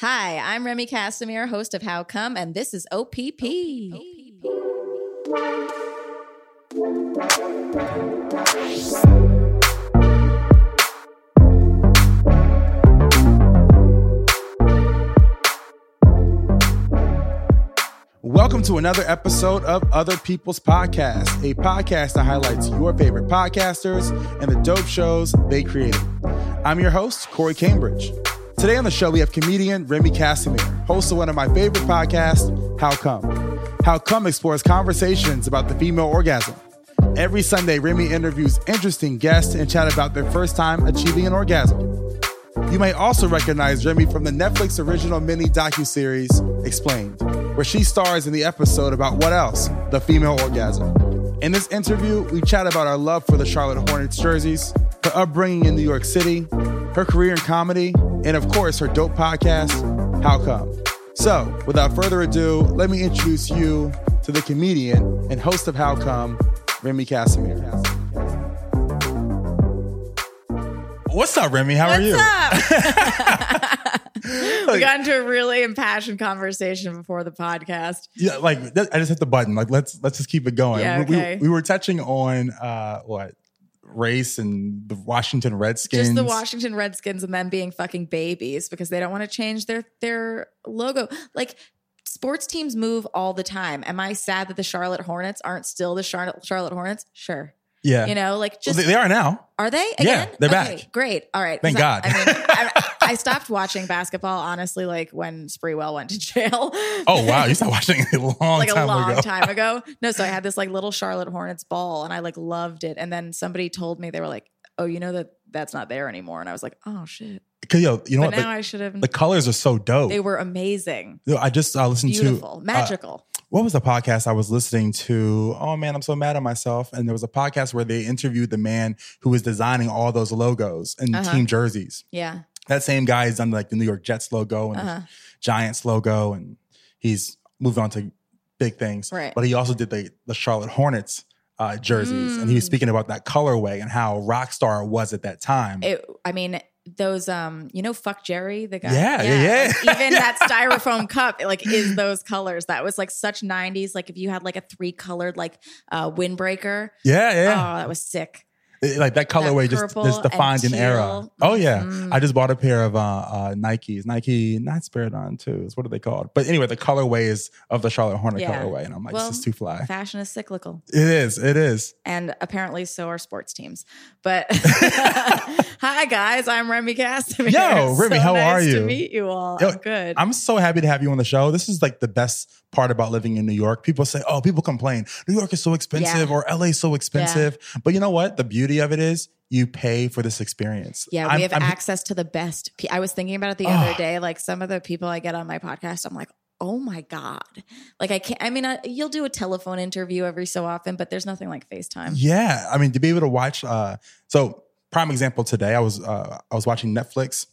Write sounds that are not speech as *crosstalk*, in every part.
Hi, I'm Remy Kassimir, host of How Come, and this is OPP. Welcome to another episode of Other People's Podcast, a podcast that highlights your favorite podcasters and the dope shows they created. I'm your host, Corey Cambridge. Today on the show, we have comedian Remy Kassimir, host of one of my favorite podcasts, How Come. How Come explores conversations about the female orgasm. Every Sunday, Remy interviews interesting guests and chat about their first time achieving an orgasm. You may also recognize Remy from the Netflix original mini docuseries Explained, where she stars in the episode about what else? The female orgasm. In this interview, we chat about our love for the Charlotte Hornets jerseys, her upbringing in New York City, her career in comedy, and of course, her dope podcast, How Come. So, without further ado, let me introduce you to the comedian and host of How Come, Remy Kassimir. What's up, Remy? How are you? *laughs* we got into a really impassioned conversation before the podcast. Yeah, like that- I just hit the button. Like let's let's just keep it going. Yeah, We- okay. we, we were touching on uh what race and the Washington Redskins. Just the Washington Redskins and them being fucking babies because they don't want to change their their logo. Like sports teams move all the time. Am I sad that the Charlotte Hornets aren't still the Charlotte Charlotte Hornets? Sure. Yeah, You know, like Well, just they, they are now. Are they? Yeah, they're Okay, back. Great. All right. Thank 'Cause I- God. I, mean, I, I stopped watching basketball honestly, like when Sprewell went to jail. Oh wow, you stopped watching it a long *laughs* like a long ago. time ago. *laughs* No, so I had this like little Charlotte Hornets ball, and I like loved it. And then somebody told me they were like, "Oh, you know that that's not there anymore." And I was like, "Oh shit!" 'Cause, yo, you know But what? now The, I should have. the colors are so dope. They were amazing, Yo, I just I listened beautiful, to uh, magical. what was the podcast I was listening to? Oh man, I'm so mad at myself. And there was a podcast where they interviewed the man who was designing all those logos and Uh-huh. team jerseys. yeah. That same guy has done like the New York Jets logo and Uh-huh. the Giants logo, and he's moved on to big things. Right. But he also did the the Charlotte Hornets uh, jerseys, and he was Mm. speaking about that colorway and how rock Rockstar was at that time. It. I mean. Those um, you know, fuck Jerry, the guy. Yeah, yeah, yeah. like, even *laughs* that styrofoam cup, like, is those colors. That was like such '90s. Like, if you had like a three colored like uh windbreaker, yeah, yeah. oh, that was sick. It- like that colorway just, just defined an era. Oh yeah, Mhm. I just bought a pair of uh, uh, Nikes, Nike, not Spiridon twos. What are they called? But anyway, the colorway is of the Charlotte Hornet Yeah. colorway, and I'm like, Well, this is too fly. Fashion is cyclical. It is. It is. and apparently so are sports teams. But *laughs* *laughs* hi guys, I'm Remy Kassimir. Yo, *laughs* Remy, So how nice are you? To meet you all. Yo, I'm good. I'm so happy to have you on the show. This is like the best part about living in New York. People say, "Oh, people complain New York is so expensive Yeah. or LA is so expensive." But you know what? The beauty of it is you pay for this experience. yeah, we I'm- have I'm- access to the best. pe- I was thinking about it the Oh. other day. Like some of the people I get on my podcast, I'm like, oh my god. Like I can't. I mean, I, you'll do a telephone interview every so often, but there's nothing like FaceTime. Yeah, I mean to be able to watch. Uh, so prime example today, I was uh, I was watching Netflix.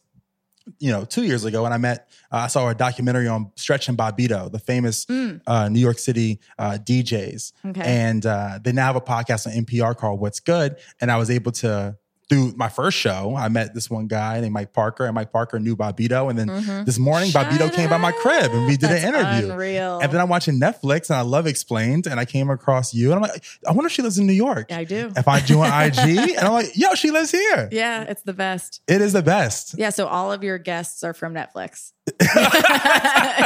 You know, two years ago, when I met, uh, I saw a documentary on Stretch and Bobbito, the famous Mm. uh, New York City uh, DJs, Okay. and uh, they now have a podcast on NPR called "What's Good," and I was able to through my first show, I met this one guy named Mike Parker, and Mike Parker knew Bobbito. And then Mhm. this morning, Shut Bobbito came by my crib and we did That's an interview. Unreal. And then I'm watching Netflix and I love Explained, and I came across you, and I'm like, I wonder if she lives in New York. I do. If I join *laughs* IG, and I'm like, yo, she lives here. Yeah, it's the best. It is the best. Yeah, so all of your guests are from Netflix. *laughs* *laughs*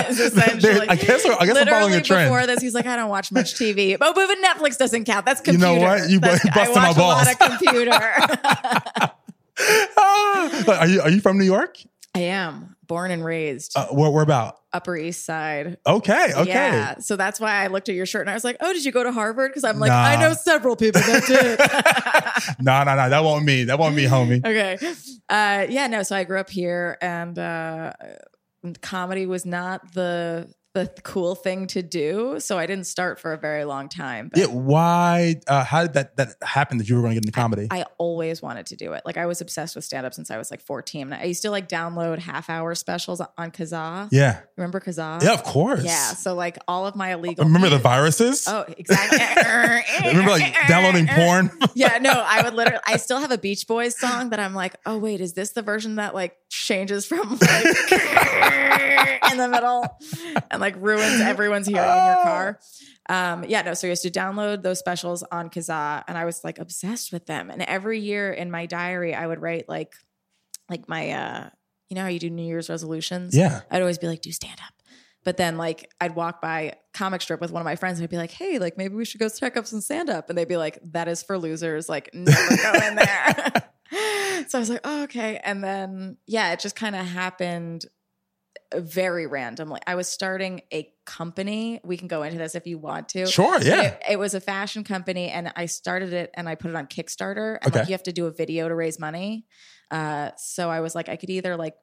Essentially. I guess I guess I'm following a trend. Before this, he's like, I don't watch much TV. Oh, but Netflix doesn't count. That's computer. You know what? You That's- busted I my watch a lot balls. of computer. *laughs* Are you are you from New York? I am, born and raised Uh, where, where about? Upper East Side. Okay, okay. Yeah. So that's why I looked at your shirt and I was like, oh, did you go to Harvard? Because I'm like, Nah. I know several people that did. No, no, no. That won't me. That won't me, homie. okay. Uh, yeah, no. So I grew up here and uh, comedy was not the the cool thing to do. So I didn't start for a very long time. But Yeah. Why? Uh, how did that that happen that you were going to get into comedy? I always wanted to do it. Like I was obsessed with stand up since I was like 14. I used to like download half hour specials on Kazaa. yeah. Remember Kazaa? Yeah, of course. Yeah. So like all of my illegal. Remember the viruses? Oh, exactly. *laughs* *laughs* Remember like downloading porn? yeah, no, I would literally. I still have a Beach Boys song that I'm like, oh wait, is this the version that like changes from like *laughs* in the middle and like ruins everyone's hearing in your car? Um, yeah, no. So I used to download those specials on Kazaa, and I was like obsessed with them. And every year in my diary, I would write like, like my, uh, you know how you do New Year's resolutions? Yeah. I'd always be like, do stand up. But then like I'd walk by comic strip with one of my friends and I'd be like, hey, like maybe we should go check up some stand up. And they'd be like, that is for losers. Like never go in there. *laughs* *laughs* so I was like, oh, okay. And then yeah, it just kind of happened very randomly. I was starting a company. We can go into this if you want to. Sure, yeah. It, it was a fashion company and I started it and I put it on Kickstarter. And Okay. like you have to do a video to raise money. Uh, so I was like, I could either like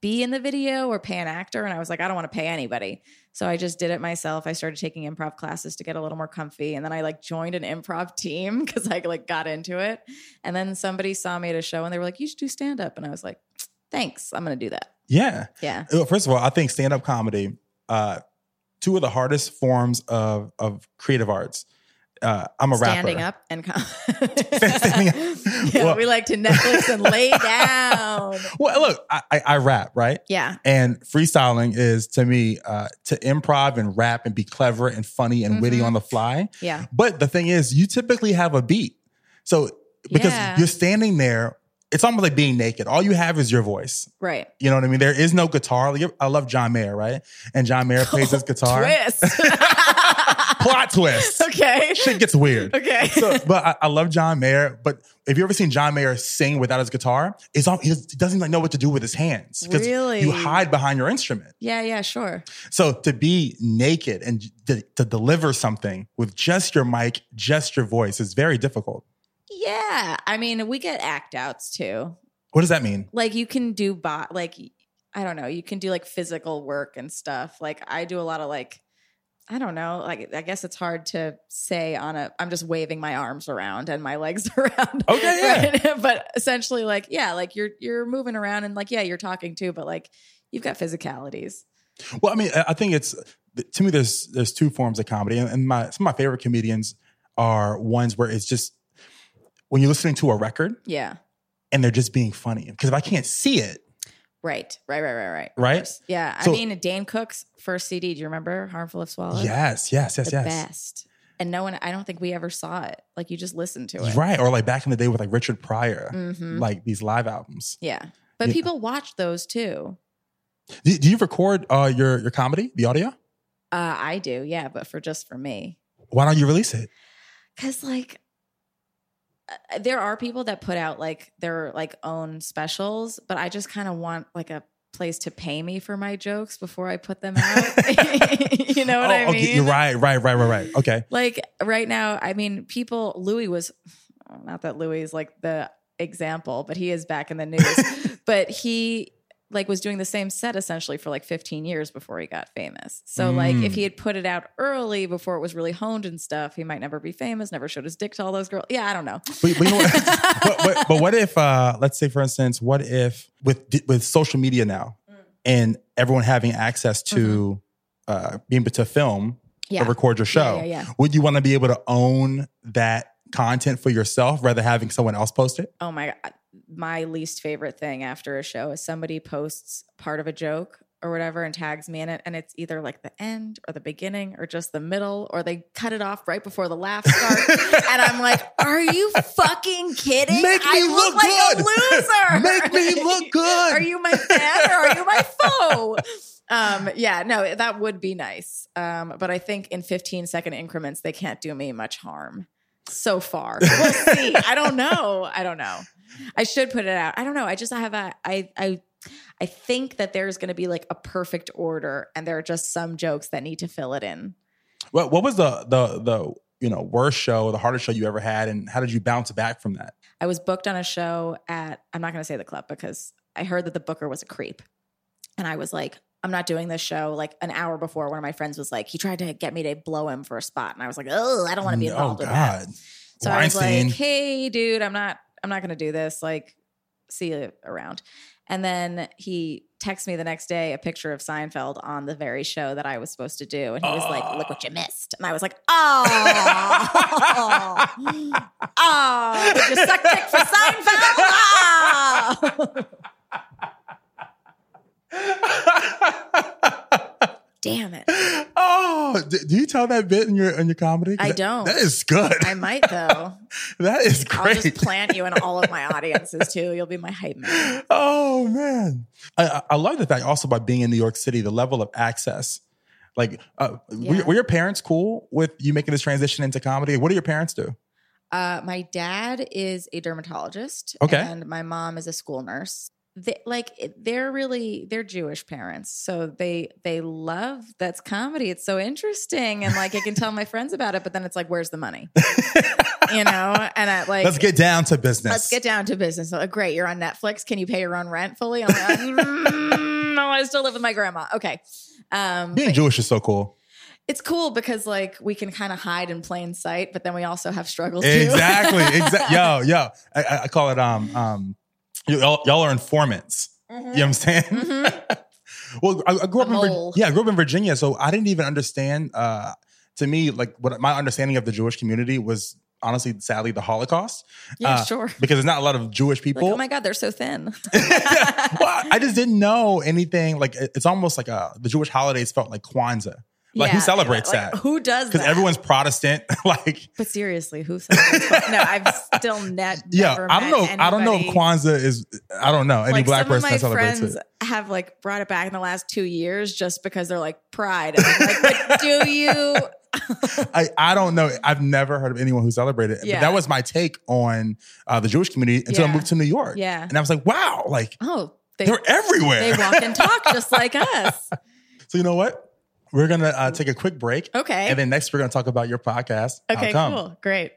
be in the video or pay an actor. And I was like, I don't want to pay anybody. So I just did it myself. I started taking improv classes to get a little more comfy. And then I like joined an improv team *laughs* because I like got into it. And then somebody saw me at a show and they were like, you should do stand up. And I was like, thanks. I'm going to do that. Yeah. Yeah. Well, First of all, I think stand up comedy, uh, two of the hardest forms of of creative arts. Uh, I'm a rapper. Standing rapper. up and com- *laughs* Standing up. *laughs* yeah, Well- we like to Netflix and lay *laughs* down. Well, look, I, I, I rap, right? Yeah. And freestyling is to me uh, to improv and rap and be clever and funny and witty Mhm. on the fly. Yeah. But the thing is, you typically have a beat. So because Yeah. you're standing there, it's almost like being naked. All you have is your voice. Right. You know what I mean? There is no guitar. Like, I love John Mayer, right? And John Mayer *laughs* oh, plays his guitar. Twist. *laughs* *laughs* Plot twist. okay. Shit gets weird. Okay. So, but I, I love John Mayer. But if you ever seen John Mayer sing without his guitar, it's all, he doesn't like know what to do with his hands because Really? you hide behind your instrument. yeah. Yeah. Sure. So to be naked and to, to deliver something with just your mic, just your voice is very difficult. Yeah. I mean, we get act outs too. What does that mean? Like you can do bot like I don't know, you can do like physical work and stuff. Like I do a lot of like I don't know, like I guess it's hard to say on a I'm just waving my arms around and my legs *laughs* around. Okay, yeah. Right? *laughs* but essentially like yeah, like you're you're moving around and like yeah, you're talking too, but like you've got physicalities. Well, I mean, I think it's to me. There's there's two forms of comedy, and my some of my favorite comedians are ones where it's just when you're listening to a record Yeah. and they're just being funny. Because if I can't see it, Right. Right, right, right, right. Right? Yeah. So- I mean Dane Cook's first CD, do you remember? Harmful if Swallowed? yes, yes, yes, the yes, best. And no one, I don't think we ever saw it. Like you just listened to it. right. Or like back in the day with like Richard Pryor, Mhm. like these live albums. Yeah. But people watch those too. Do, do you record uh, your your comedy, the audio? Uh, I do, yeah, but for just for me. Why don't you release it? Cause like Uh, there are people that put out like their like own specials, but I just kind of want like a place to pay me for my jokes before I put them out. *laughs* *laughs* you know what I mean? Oh, okay. You're right, right, right, right, right. Okay. like right now, I mean, people, Louis was not that Louis is like the example, but he is back in the news. *laughs* but he like was doing the same set essentially for like 15 years before he got famous. So like if he had put it out early before it was really honed and stuff, he might never be famous, never showed his dick to all those girls. Yeah, I don't know. But, but you know what? *laughs* but, but, but what if, uh, let's say, for instance, what if with with social media now Mm. and everyone having access to uh, being able to film Mm-hmm. Yeah. or record your show, Yeah, yeah, yeah. would you want to be able to own that content for yourself rather having someone else post it? Oh my god, my least favorite thing after a show is somebody posts part of a joke or whatever and tags me in it and it's either like the end or the beginning or just the middle or they cut it off right before the laugh starts *laughs* and I'm like, "Are you fucking kidding? Make me I look like good. a loser. *laughs* Make me look *laughs* good. Are you my fan or are you my foe?" Um, yeah, no, that would be nice. Um, but I think in 15 second increments, they can't do me much harm so far. We'll see. I don't know. I don't know. I should put it out. I don't know. I just I have a I I I think that there's going to be like a perfect order, and there are just some jokes that need to fill it in. What what was the the the you know worst show, the hardest show you ever had, and how did you bounce back from that? I was booked on a show at, I'm not going to say the club because I heard that the booker was a creep. And I was like, I'm not doing this show. Like an hour before, one of my friends was like, he tried to get me to blow him for a spot. And I was like, oh, I don't want to be Oh involved with that. God, So I was like, hey, dude, I'm not, I'm not going to do this. Like, see you around. And then he texted me the next day a picture of Seinfeld on the very show that I was supposed to do. And he was like, look what you missed. And I was like, oh, *laughs* oh, did you suck dick for Seinfeld? Oh. *laughs* Damn it. Oh, do you tell that bit in your in your comedy? I don't. That is good. I might though. *laughs* that is great. I'll just plant you in all of my audiences too. You'll be my hype man. *laughs* Oh man, I, I- love the fact also by being in New York City, the level of access. Like, uh, were, were your parents cool with you making this transition into comedy? What do your parents do? Uh, my dad is a dermatologist. Okay. And my mom is a school nurse. They, like they're really they're Jewish parents, so they they love that's comedy. It's so interesting, and like I can tell my friends about it, but then it's like, where's the money? *laughs* you know, and I like Let's get down to business. let's get down to business. So, great, you're on Netflix. Can you pay your own rent fully? I'm like, mm, *laughs* no, I still live with my grandma. Okay. Um, Being Jewish is so cool. it's cool because like we can kind of hide in plain sight, but then we also have struggles too. Exactly. Exactly. *laughs* Yo, yo. I, I call it um um. Y'all, y'all are informants. You know what I'm saying? *laughs* well, I, I grew up Mm-hmm. A in Vir- yeah, I grew up in Virginia, so I didn't even understand. Uh, to me, like what my understanding of the Jewish community was honestly, sadly, the Holocaust. Yeah, Uh, sure. Because there's not a lot of Jewish Like, people. oh my god, they're so thin. *laughs* *laughs* well, I just didn't know anything. Like it's almost like uh the Jewish holidays felt like Kwanzaa. Like who Yeah, celebrates like, that? Who does? Because everyone's Protestant. *laughs* like But seriously, who celebrates? No, I've still *laughs* net. yeah, I don't know. I don't know if anybody- Kwanzaa is. I don't know any like black person my that celebrates friends it. have like brought it back in the last two years just because they're like pride. Like, but do *laughs* you? I, I don't know. I've never heard of anyone who celebrated. Yeah. But that was my take on uh, the Jewish community until I moved to New York. Yeah. And I was like, wow, like Oh, they, they're everywhere. they walk and talk just like us. so you know what? We're gonna uh, take a quick break. Okay. And then next we're gonna talk about your podcast. Okay, Come. cool, great.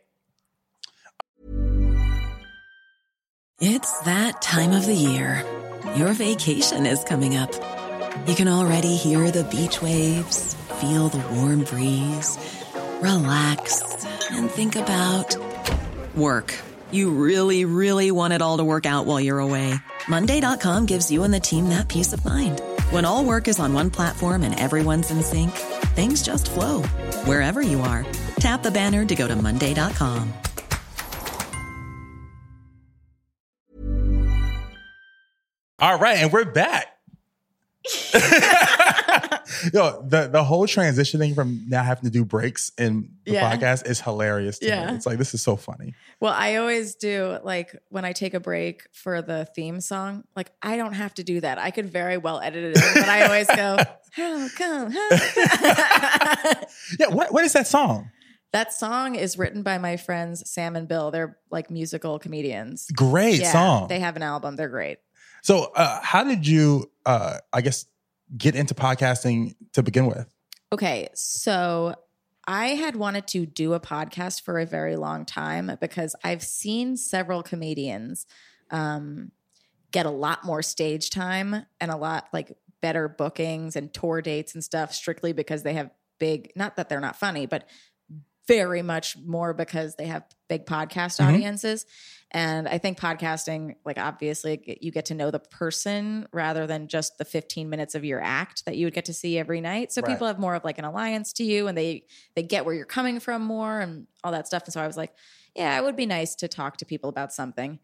It's that time of the year. Your vacation is coming up. You can already hear the beach waves, feel the warm breeze, relax, and think about work. You really, really want it all to work out while you're away. Monday.com gives you and the team that peace of mind. When all work is on one platform and everyone's in sync, things just flow wherever you are. Tap the banner to go to Monday.com. All right, and we're back. *laughs* Yo, the the whole transitioning from now having to do breaks in the Yeah. podcast is hilarious to Yeah. me. It's like this is so funny. Well, I always do like when I take a break for the theme song. Like I don't have to do that. I could very well edit it, in, but I always go, *laughs* "How come?" how-" *laughs* Yeah, what what is that song? that song is written by my friends Sam and Bill. They're like musical comedians. Great yeah, song. They have an album. They're great. so, uh, how did you, uh, I guess, get into podcasting to begin with? Okay, so I had wanted to do a podcast for a very long time because I've seen several comedians um, get a lot more stage time and a lot like better bookings and tour dates and stuff strictly because they have big, not that they're not funny, but very much more because they have big podcast Mhm. audiences. And I think podcasting, like obviously, you get to know the person rather than just the 15 minutes of your act that you would get to see every night. So Right. people have more of like an alliance to you, and they they get where you're coming from more and all that stuff. And so I was like, yeah, it would be nice to talk to people about something.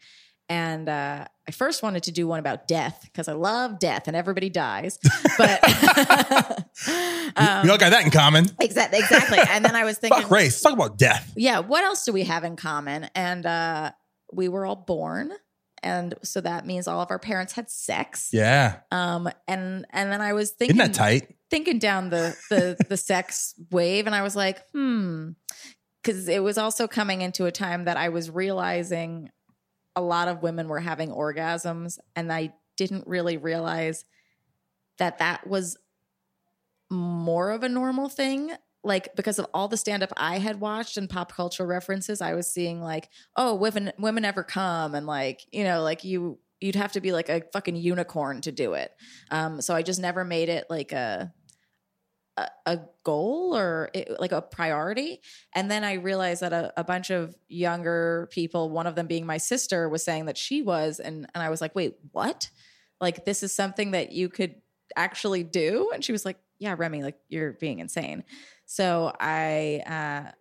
And uh, I first wanted to do one about death because I love death and everybody dies. *laughs* But *laughs* um, we all got that in common. exactly, exactly. And then I was *laughs* thinking, Fuck race. Talk about death. yeah, what else do we have in common? And uh, we were all born, and so that means all of our parents had sex. Yeah. Um, and and then I was thinking, Isn't that tight? thinking down the the the sex wave, and I was like, hmm, because it was also coming into a time that I was realizing a lot of women were having orgasms, and I didn't really realize that that was more of a normal thing like because of all the stand up I had watched and pop culture references, I was seeing like, oh, women women ever come and like, you know, like you you'd have to be like a fucking unicorn to do it. Um, so I just never made it like a a, goal or it, like a priority. And then I realized that a, a bunch of younger people, one of them being my sister, was saying that she was, and and I was like, wait, what? Like this is something that you could actually do? And she was like, yeah, Remy, like you're being insane. So I uh,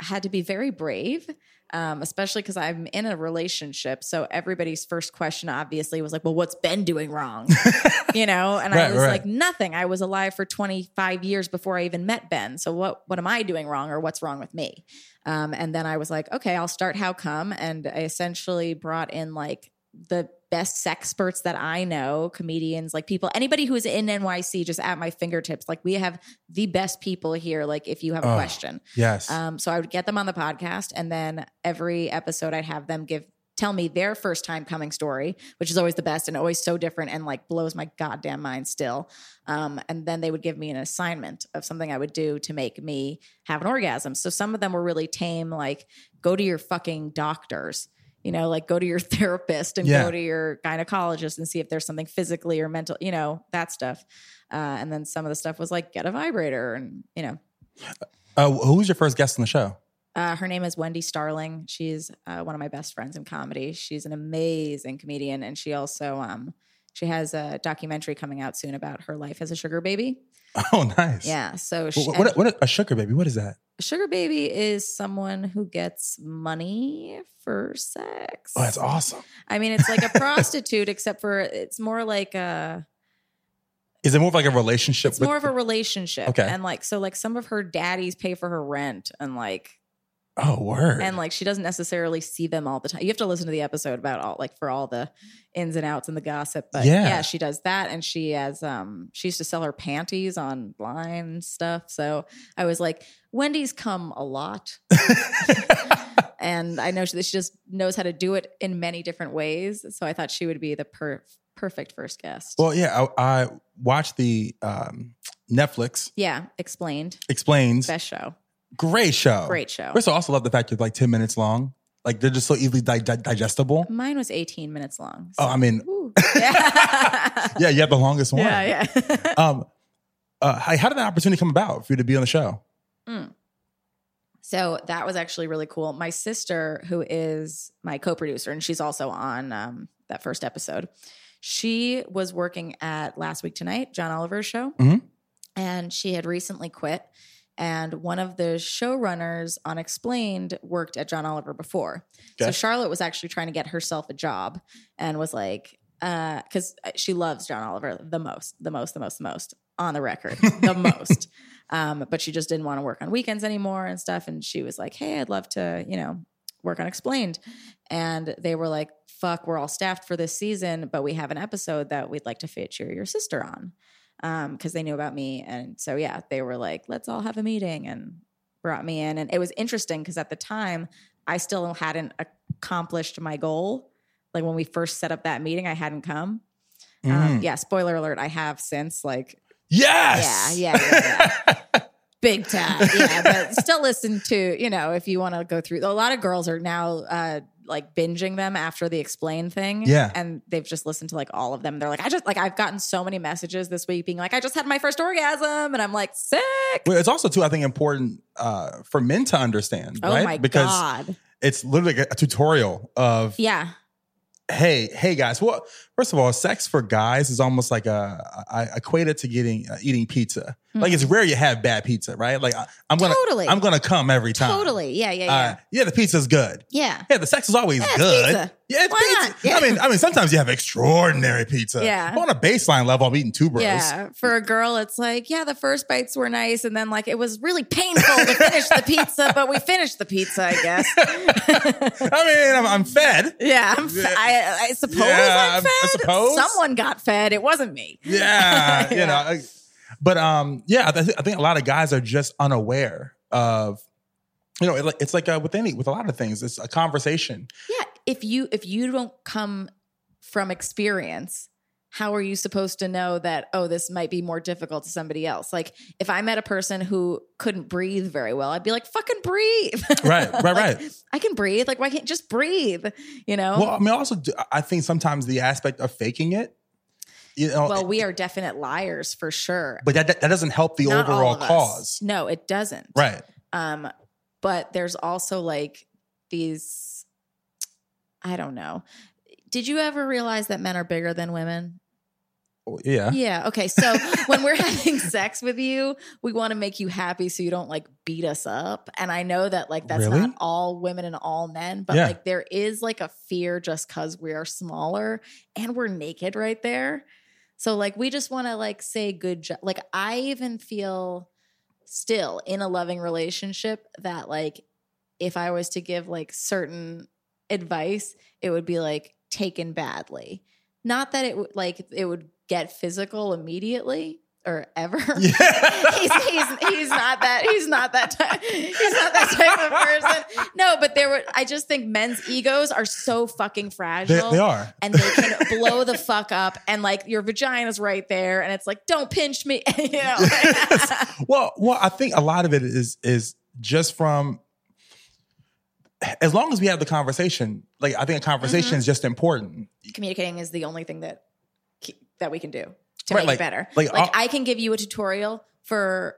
had to be very brave, um, especially because I'm in a relationship. So everybody's first question obviously was like, well, what's Ben doing wrong? *laughs* you know? And I was right. like, nothing. I was alive for 25 years before I even met Ben. So what, what am I doing wrong or what's wrong with me? Um, and then I was like, okay, I'll start How Come. And I essentially brought in like the best sex experts that I know, comedians, like people, anybody who is in NYC just at my fingertips. Like we have the best people here. Like if you have a Oh, question. Yes. Um, so I would get them on the podcast, and then every episode I'd have them give tell me their first time coming story, which is always the best and always so different and like blows my goddamn mind still. Um, and then they would give me an assignment of something I would do to make me have an orgasm. So some of them were really tame, like go to your fucking doctors. You know, like go to your *laughs* therapist and Yeah. go to your gynecologist and see if there's something physically or mental, you know, that stuff. Uh, and then some of the stuff was like get a vibrator and, you know, uh, who was your first guest on the show? uh, her name is Wendy Starling. She's uh, one of my best friends in comedy. She's an amazing comedian, and she also um, she has a documentary coming out soon about her life as a sugar baby. *laughs* Oh, nice. Yeah, so she, What, what, what a sugar baby? What is that? A sugar baby is someone who gets money for sex. Oh, that's awesome. I mean, it's like a *laughs* prostitute, except for it's more like a Is it more of like a relationship? it's with, more of a relationship. Okay. and like so, like some of her daddies pay for her rent, and like Oh, word. and like she doesn't necessarily see them all the time. You have to listen to the episode about all like for all the ins and outs and the gossip. But Yeah. yeah, she does that, and she has um she used to sell her panties online and stuff. So I was like, Wendy's come a lot, *laughs* and I know she, she just knows how to do it in many different ways. So I thought she would be the per- perfect first guest. well, yeah, I, I watched the um, Netflix yeah, explained explains. best show, Great show. great show. First, I also love the fact you're like ten minutes long. Like they're just so easily di- di- digestible. Mine was 18 minutes long. Oh, I mean, Woo. *laughs* yeah, yeah, you have the longest one. yeah, yeah. *laughs* Um, uh, how how did that opportunity come about for you to be on the show? So that was actually really cool. My sister, who is my co-producer, and she's also on um, that first episode, she was working at Last Week Tonight, John Oliver's show, Mhm. and she had recently quit. And one of the showrunners on Explained worked at John Oliver before. So Charlotte was actually trying to get herself a job and was like, because she loves John Oliver the most, the most, the most, the most on the record, the *laughs* most. Um, but she just didn't want to work on weekends anymore and stuff. And she was like, hey, I'd love to, you know, work on Explained. And they were like, fuck, we're all staffed for this season, but we have an episode that we'd like to feature your sister on because they knew about me. And so, yeah, they were like, let's all have a meeting and brought me in. And it was interesting because at the time, I still hadn't accomplished my goal. Like when we first set up that meeting, I hadn't come. Um, yeah, spoiler alert, I have since. Like, Yes. yeah, yeah, yeah, yeah. *laughs* big time. Yeah, but *laughs* still listen to, you know, if you want to go through. A lot of girls are now uh like binging them after the explain thing. Yeah. And they've just listened to like all of them. They're like, I just like I've gotten so many messages this week being like, I just had my first orgasm. And I'm like, sick. Well, it's also too, I think, important uh, for men to understand, Oh right? my because God. it's literally a tutorial of Yeah. hey, hey guys. Well, first of all, sex for guys is almost like a I I equate it to getting uh, eating pizza. Like it's rare you have bad pizza, right? Like I, I'm gonna. Totally. I'm gonna come every time. Totally. Yeah, yeah, Uh, yeah. yeah, the pizza's good. yeah. Yeah, the sex is always Yeah, good. pizza. Yeah, it's Why pizza. Yeah. I mean, I mean, sometimes you have extraordinary pizza. Yeah. But on a baseline level, I'm eating two bros. Yeah, for a girl, it's like, yeah, the first bites were nice, and then like it was really painful to finish the pizza, but we finished the pizza, I guess. *laughs* I mean, I'm, I'm fed. yeah, I'm f- I, I suppose Yeah, I'm fed. I suppose. Someone got fed. It wasn't me. Yeah, *laughs* you know. I- But um, yeah, I, th- I think a lot of guys are just unaware of, you know, it, it's like uh, with any with a lot of things, it's a conversation. Yeah, if you if you don't come from experience, how are you supposed to know that oh this might be more difficult to somebody else like if i met a person who couldn't breathe very well i'd be like fucking breathe Right, right, *laughs* Like, right. i can breathe like why can't just breathe you know Well, I mean, also, I think sometimes the aspect of faking it, you know, well we are definite liars for sure but that, that that doesn't help the Not overall cause. no it doesn't Right. Um, but there's also like these, I don't know. Did you ever realize that men are bigger than women? Yeah. Yeah. Okay. So *laughs* when we're having sex with you, we want to make you happy so you don't like beat us up. And I know that like that's Really? not all women and all men, but Yeah. like there is like a fear just because we are smaller and we're naked right there. So like we just want to like say good job. Like I even feel still in a loving relationship that like if I was to give like certain advice, it would be like taken badly. Not that it would like it would get physical immediately or ever. *laughs* Yeah. *laughs* he's, he's he's not that he's not that type, he's not that type of person. No, but there were I just think men's egos are so fucking They, fragile. they are. And they can blow the fuck up, and like your vagina's right there, and it's like, don't pinch me, *laughs* you know. well, well, I think a lot of it is is just from as long as we have the conversation. Like I think a conversation Mm-hmm. is just important. Communicating is the only thing that that we can do to Right, make like- it better. like, Like, I'll- can give you a tutorial for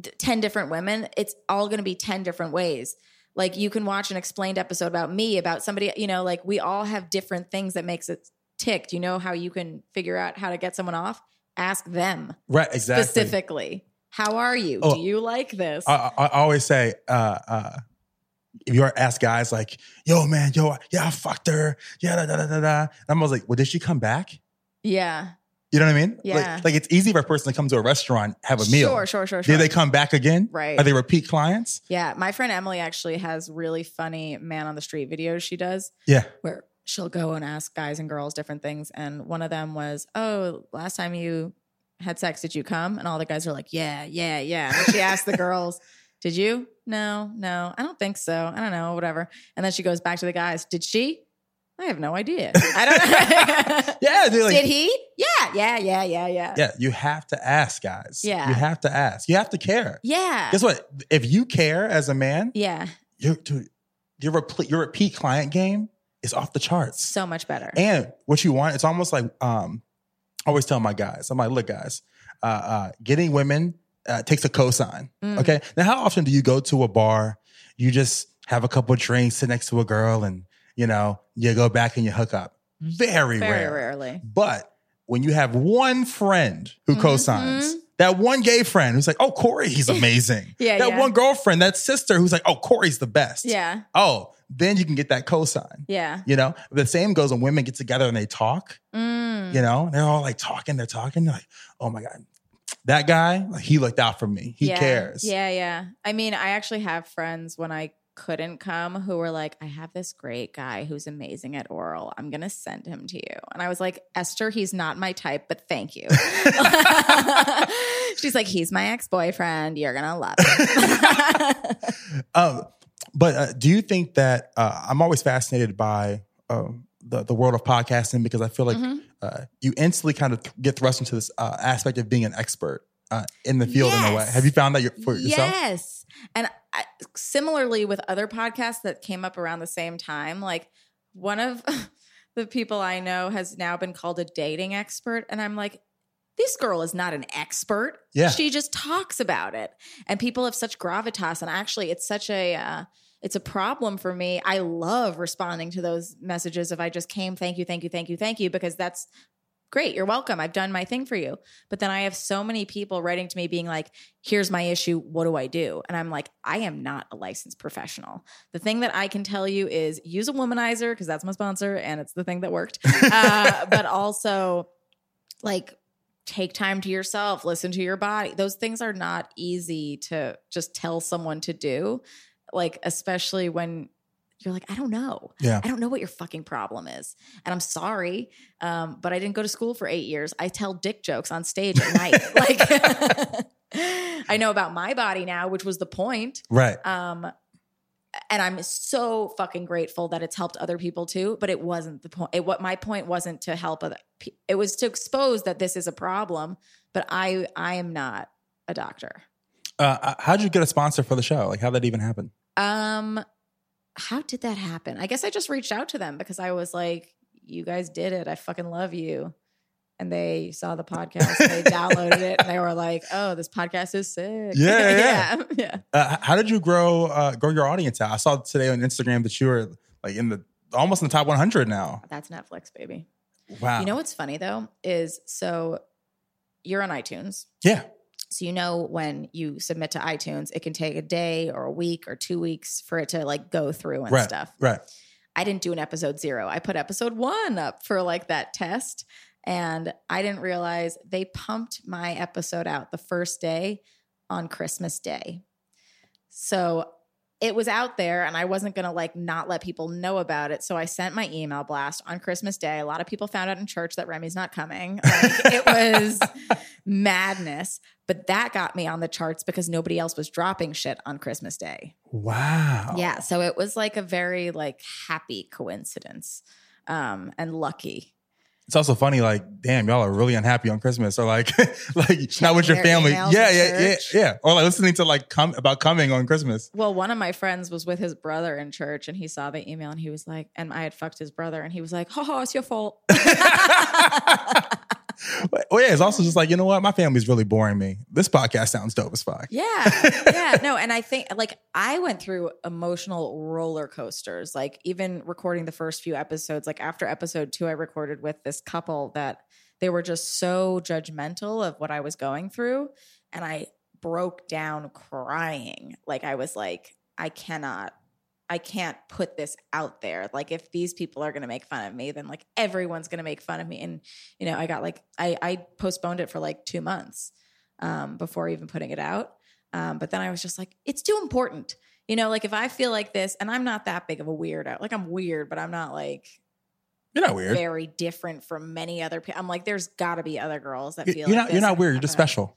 d- 10 different women. It's all going to be 10 different ways. Like you can watch an explained episode about me, about somebody, you know, like we all have different things that makes it tick. Do you know how you can figure out how to get someone off? Ask them Right. Exactly. specifically. How are you? Oh, Do you like this? I, I, I always say, uh, uh, if you ask guys like, "Yo, man, yo, yeah, I fucked her, yeah, da da da da,", da. and I'm always like, "Well, did she come back?" yeah. You know what I mean? Yeah. Like, like it's easy for a person to come to a restaurant, have a meal. Sure, sure, sure, sure. Did they come back again? Right. Are they repeat clients? Yeah, my friend Emily actually has really funny man on the street videos she does Yeah. where she'll go and ask guys and girls different things. And one of them was, Oh, last time you had sex, did you come? And all the guys are like, Yeah, yeah, yeah. And she asked the girls, *laughs* Did you? No, no, I don't think so. I don't know, whatever. And then she goes back to the guys, Did she? I have no idea. I don't *laughs* know. Yeah. Like, Did he? Yeah, yeah, yeah, yeah, yeah. Yeah. You have to ask, guys. Yeah. You have to ask. You have to care. Yeah. Guess what? If you care as a man, Yeah. your dude, your repeat your repeat client game is off the charts. So much better. And what you want, it's almost like um, I always tell my guys, I'm like, look, guys, uh, uh, getting women uh, takes a cosign. Mm. Okay. Now, how often do you go to a bar, you just have a couple of drinks, sit next to a girl, and you know, you go back and you hook up? Very, Very rare. rarely. But when you have one friend who Mm-hmm. cosigns, that one gay friend who's like, oh, Corey, he's *laughs* amazing. Yeah, That yeah. one girlfriend, that sister who's like, oh, Corey's the best. Yeah. Oh, then you can get that cosign. Yeah. You know, the same goes when women get together and they talk. Mm. You know, they're all like talking, they're talking, they're like, oh my God, that guy, like, he looked out for me. He yeah. cares. Yeah, yeah. I mean, I actually have friends when I couldn't come who were like, I have this great guy who's amazing at oral. I'm going to send him to you. And I was like, Esther, he's not my type, but thank you. *laughs* She's like, he's my ex boyfriend. You're going to love him. *laughs* Um, but uh, do you think that uh, I'm always fascinated by um, the the world of podcasting because I feel like Mm-hmm. uh, you instantly kind of th- get thrust into this uh, aspect of being an expert uh, in the field in a way. Have you found that your- for yourself? Yes. And I, similarly with other podcasts that came up around the same time, like one of *laughs* the people I know has now been called a dating expert. And I'm like, this girl is not an expert. Yeah. She just talks about it. And people have such gravitas. And actually, it's such a. Uh, it's a problem for me. I love responding to those messages if I just came, thank you, thank you, thank you, thank you, because that's great. You're welcome. I've done my thing for you. But then I have so many people writing to me being like, here's my issue. What do I do? And I'm like, I am not a licensed professional. The thing that I can tell you is use a womanizer because that's my sponsor and it's the thing that worked. *laughs* Uh, but also, like, take time to yourself, listen to your body. Those things are not easy to just tell someone to do. Like, especially when you're like, I don't know. Yeah. I don't know what your fucking problem is. And I'm sorry, um, but I didn't go to school for eight years. I tell dick jokes on stage at night. *laughs* like, *laughs* I know about my body now, which was the point. Right. Um, and I'm so fucking grateful that it's helped other people too. But it wasn't the point. It, what my point wasn't to help other. pe- It was to expose that this is a problem. But I I am not a doctor. Uh, how'd you get a sponsor for the show? Like, how'd that even happen? Um, how did that happen? I guess I just reached out to them because I was like, "You guys did it. I fucking love you." And they saw the podcast, and they *laughs* downloaded it, and they were like, "Oh, this podcast is sick." Yeah, yeah. yeah, *laughs* yeah. Uh, how did you grow uh, grow your audience out? I saw today on Instagram that you were like in the almost in the top 100 now. That's Netflix, baby. Wow. You know what's funny though is so you're on iTunes. Yeah. So you know when you submit to iTunes, it can take a day or a week or two weeks for it to like go through and Right. stuff. Right. I didn't do an episode zero. I put episode one up for like that test. And I didn't realize they pumped my episode out the first day on Christmas Day. So it was out there and I wasn't going to like not let people know about it. So I sent my email blast on Christmas Day. A lot of people found out in church that Remy's not coming. Like, it *laughs* was madness. But that got me on the charts because nobody else was dropping shit on Christmas Day. Wow. Yeah, so it was like a very like happy coincidence um and lucky. It's also funny, like, damn, y'all are really unhappy on Christmas, or like, *laughs* like not with your family. Yeah, yeah, yeah, yeah. Or like listening to like come about coming on Christmas. Well, one of my friends was with his brother in church and he saw the email and he was like, and I had fucked his brother and he was like, "Ha ha, it's your fault." *laughs* *laughs* Well, yeah, it's also just like you know what, my family's really boring me. This podcast sounds dope as fuck. Yeah. *laughs* Yeah. No, and I think like I went through emotional roller coasters. Like even recording the first few episodes, like after episode two, I recorded with this couple that they were just so judgmental of what I was going through. And I broke down crying. Like I was like, I cannot. I can't put this out there. Like if these people are going to make fun of me, then like everyone's going to make fun of me. And you know, I got like I I postponed it for like 2 months um, before even putting it out. Um, but then I was just like, it's too important. You know, like if I feel like this, and I'm not that big of a weirdo. Like I'm weird, but I'm not like You're not weird. very different from many other people. I'm like, there's got to be other girls that feel. You're like not. You're not weird. You're just special.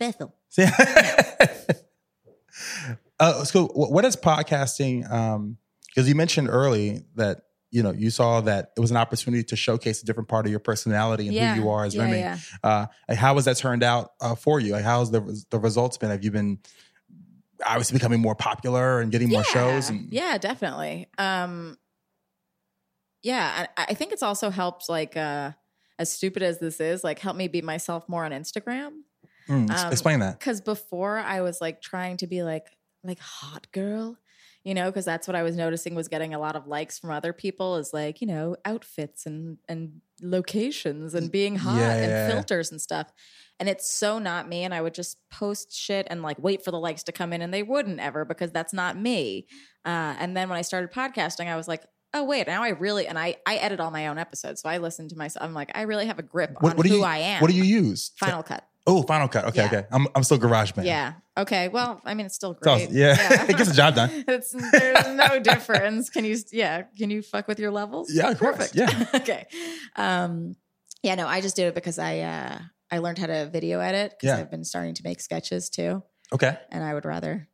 Special. *laughs* *laughs* uh, so, what is podcasting? Um, because you mentioned early that you know you saw that it was an opportunity to showcase a different part of your personality and Yeah. who you are as Yeah, Remy. yeah. Uh, like, how has that turned out uh, for you? Like, how's the the results been? Have you been obviously becoming more popular and getting more shows? And, yeah, definitely. Um, yeah, I, I think it's also helped. Like, uh, as stupid as this is, like, help me be myself more on Instagram. Mm, Um, explain that. because before I was like trying to be like like hot girl, you know, because that's what I was noticing was getting a lot of likes from other people is like you know outfits and and locations and being hot Yeah, and yeah. filters and stuff. And it's so not me. And I would just post shit and like wait for the likes to come in, and they wouldn't ever because that's not me. Uh, and then when I started podcasting, I was like. Oh wait! Now I really and I I edit all my own episodes, so I listen to myself. I'm like, I really have a grip on What, what do who you? I am. What do you use? Final Cut. Oh, Final Cut. Okay, Yeah. okay. I'm I'm still GarageBand. Yeah. Okay. Well, I mean, it's still great. yeah. *laughs* it gets the job done. *laughs* It's there's no difference. Can you? Yeah. Can you fuck with your levels? Yeah, of course. Perfect. Yeah. *laughs* okay. Um. Yeah. No, I just did it because I uh I learned how to video edit because Yeah. I've been starting to make sketches too, Okay. and I would rather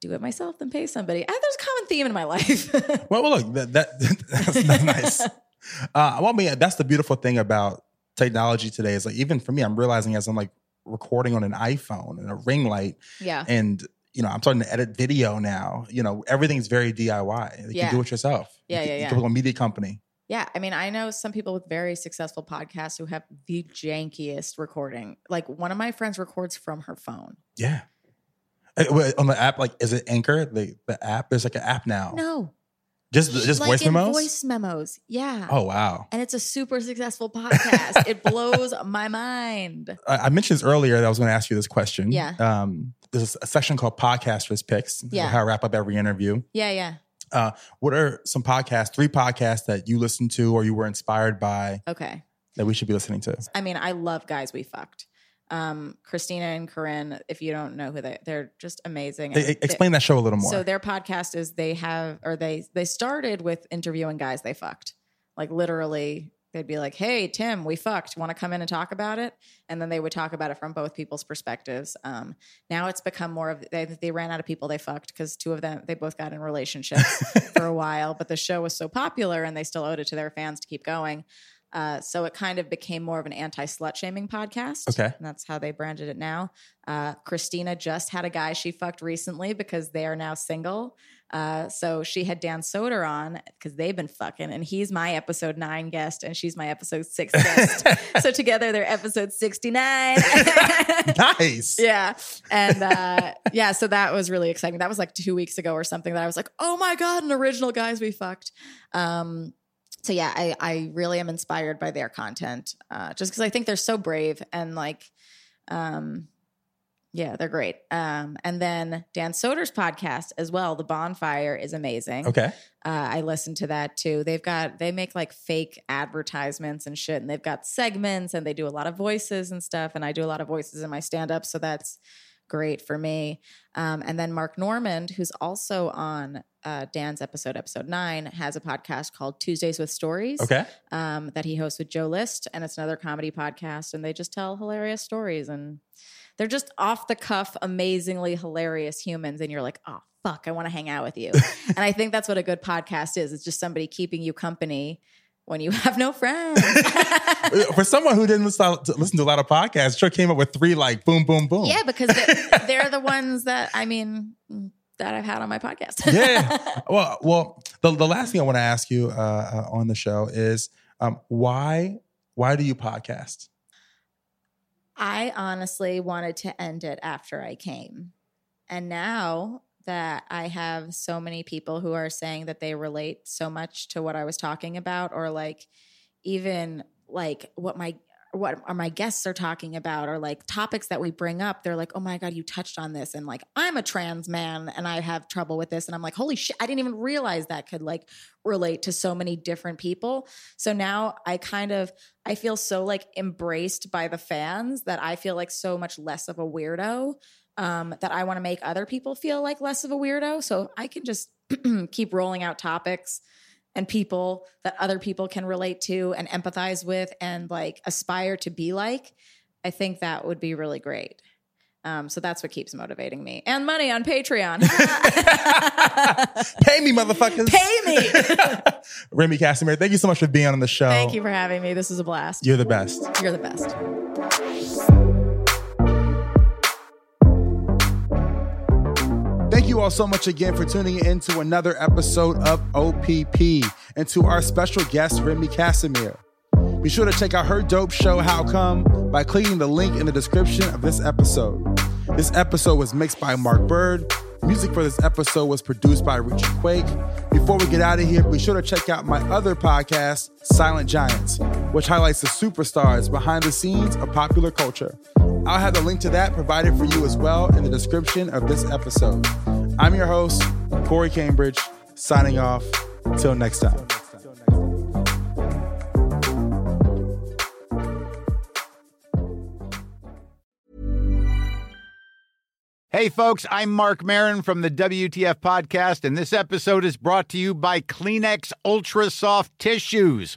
do it myself than pay somebody. I, there's a common theme in my life. Well, well look, that, that that's, that's nice. Uh, well, I mean, that's the beautiful thing about technology today is like even for me, I'm realizing as I'm like recording on an iPhone and a ring light, yeah. and you know, I'm starting to edit video now. You know, everything's very DIY. You Yeah. can do it yourself. You Yeah, can- yeah, You can a media company. Yeah, I mean, I know some people with very successful podcasts who have the jankiest recording. Like one of my friends records from her phone. Yeah. Eh, wait, On the app, like, is it Anchor? The the app? There's like an app now. No, Just just like voice memos. Voice memos. Yeah. Oh wow. and it's a super successful podcast. it *laughs* blows my mind. I I mentioned this earlier that I was going to ask you this question. Yeah. Um, there's a section called Podcasters Picks. Yeah. How I wrap up every interview. Yeah, yeah. Uh, what are some podcasts, three podcasts that you listened to or you were inspired by Okay. that we should be listening to? I mean, I love guys we fucked. Um, Krystyna and Corinne, if you don't know who they they're just amazing. They- explain that show a little more. So their podcast is they have or they they started with interviewing guys they fucked. Like literally they'd be like, "Hey, Tim, we fucked. Want to come in and talk about it?" And then they would talk about it from both people's perspectives. Um, now it's become more of they, they ran out of people they fucked because two of them they both got in relationships *laughs* for a while, but the show was so popular and they still owed it to their fans to keep going. Uh, so it kind of became more of an anti slut shaming podcast. Okay. And that's how they branded it now. Uh, Krystyna just had a guy she fucked recently because they are now single. Uh, so she had Dan Soder on because they've been fucking, and he's my episode nine guest, and she's my episode six guest. *laughs* so together they're episode 69. *laughs* nice. *laughs* yeah. And uh, yeah, so that was really exciting. That was like two weeks ago or something that I was like, oh my God, an original guys we fucked. Um, so yeah, I, I really am inspired by their content uh, just because I think they're so brave and like, um, yeah, they're great. Um, and then Dan Soder's podcast as well, The Bonfire, is amazing. Okay. Uh, I listen to that too. They've got they make like fake advertisements and shit, and they've got segments and they do a lot of voices and stuff. And I do a lot of voices in my stand up, so that's great for me. Um, and then Mark Normand, who's also on uh, Dan's episode, episode nine, has a podcast called Tuesdays with Stories. Okay. Um, that he hosts with Joe List, and it's another comedy podcast, and they just tell hilarious stories and they're just off the cuff, amazingly hilarious humans. And you're like, oh, fuck, I want to hang out with you. *laughs* and I think that's what a good podcast is. It's just somebody keeping you company when you have no friends. *laughs* For someone who didn't listen to, listen to a lot of podcasts, sure came up with three like boom, boom, boom. yeah, because they're, *laughs* they're the ones that, I mean, that I've had on my podcast. yeah. *laughs* Well, well, the, the last thing I want to ask you uh, uh, on the show is um, why why do you podcast? I honestly wanted to end it after I came. And now that I have so many people who are saying that they relate so much to what I was talking about, or like even like what my what are my guests are talking about or like topics that we bring up they're like oh my god you touched on this and like i'm a trans man and i have trouble with this and i'm like holy shit i didn't even realize that could like relate to so many different people. So now i kind of i feel so like embraced by the fans that i feel like so much less of a weirdo um, that i want to make other people feel like less of a weirdo so i can just *clears throat* keep rolling out topics and people that other people can relate to and empathize with and like aspire to be like, I think that would be really great. Um, so that's what keeps motivating me. And money on Patreon. *laughs* *laughs* Pay me, motherfuckers. Pay me. *laughs* Remy Kassimir, thank you so much for being on the show. Thank you for having me. This is a blast. You're the best. You're the best. You all so much again for tuning in to another episode of OPP and to our special guest, Remy Kassimir. Be sure to check out her dope show, How Come, by clicking the link in the description of this episode. This episode was mixed by Mark Bird. Music for this episode was produced by Richie Quake. Before we get out of here, be sure to check out my other podcast, Silent Giants, which highlights the superstars behind the scenes of popular culture. I'll have the link to that provided for you as well in the description of this episode. I'm your host, Corey Cambridge, signing off. Until next time. Hey, folks, I'm Marc Maron from the WTF Podcast, and this episode is brought to you by Kleenex Ultra Soft Tissues,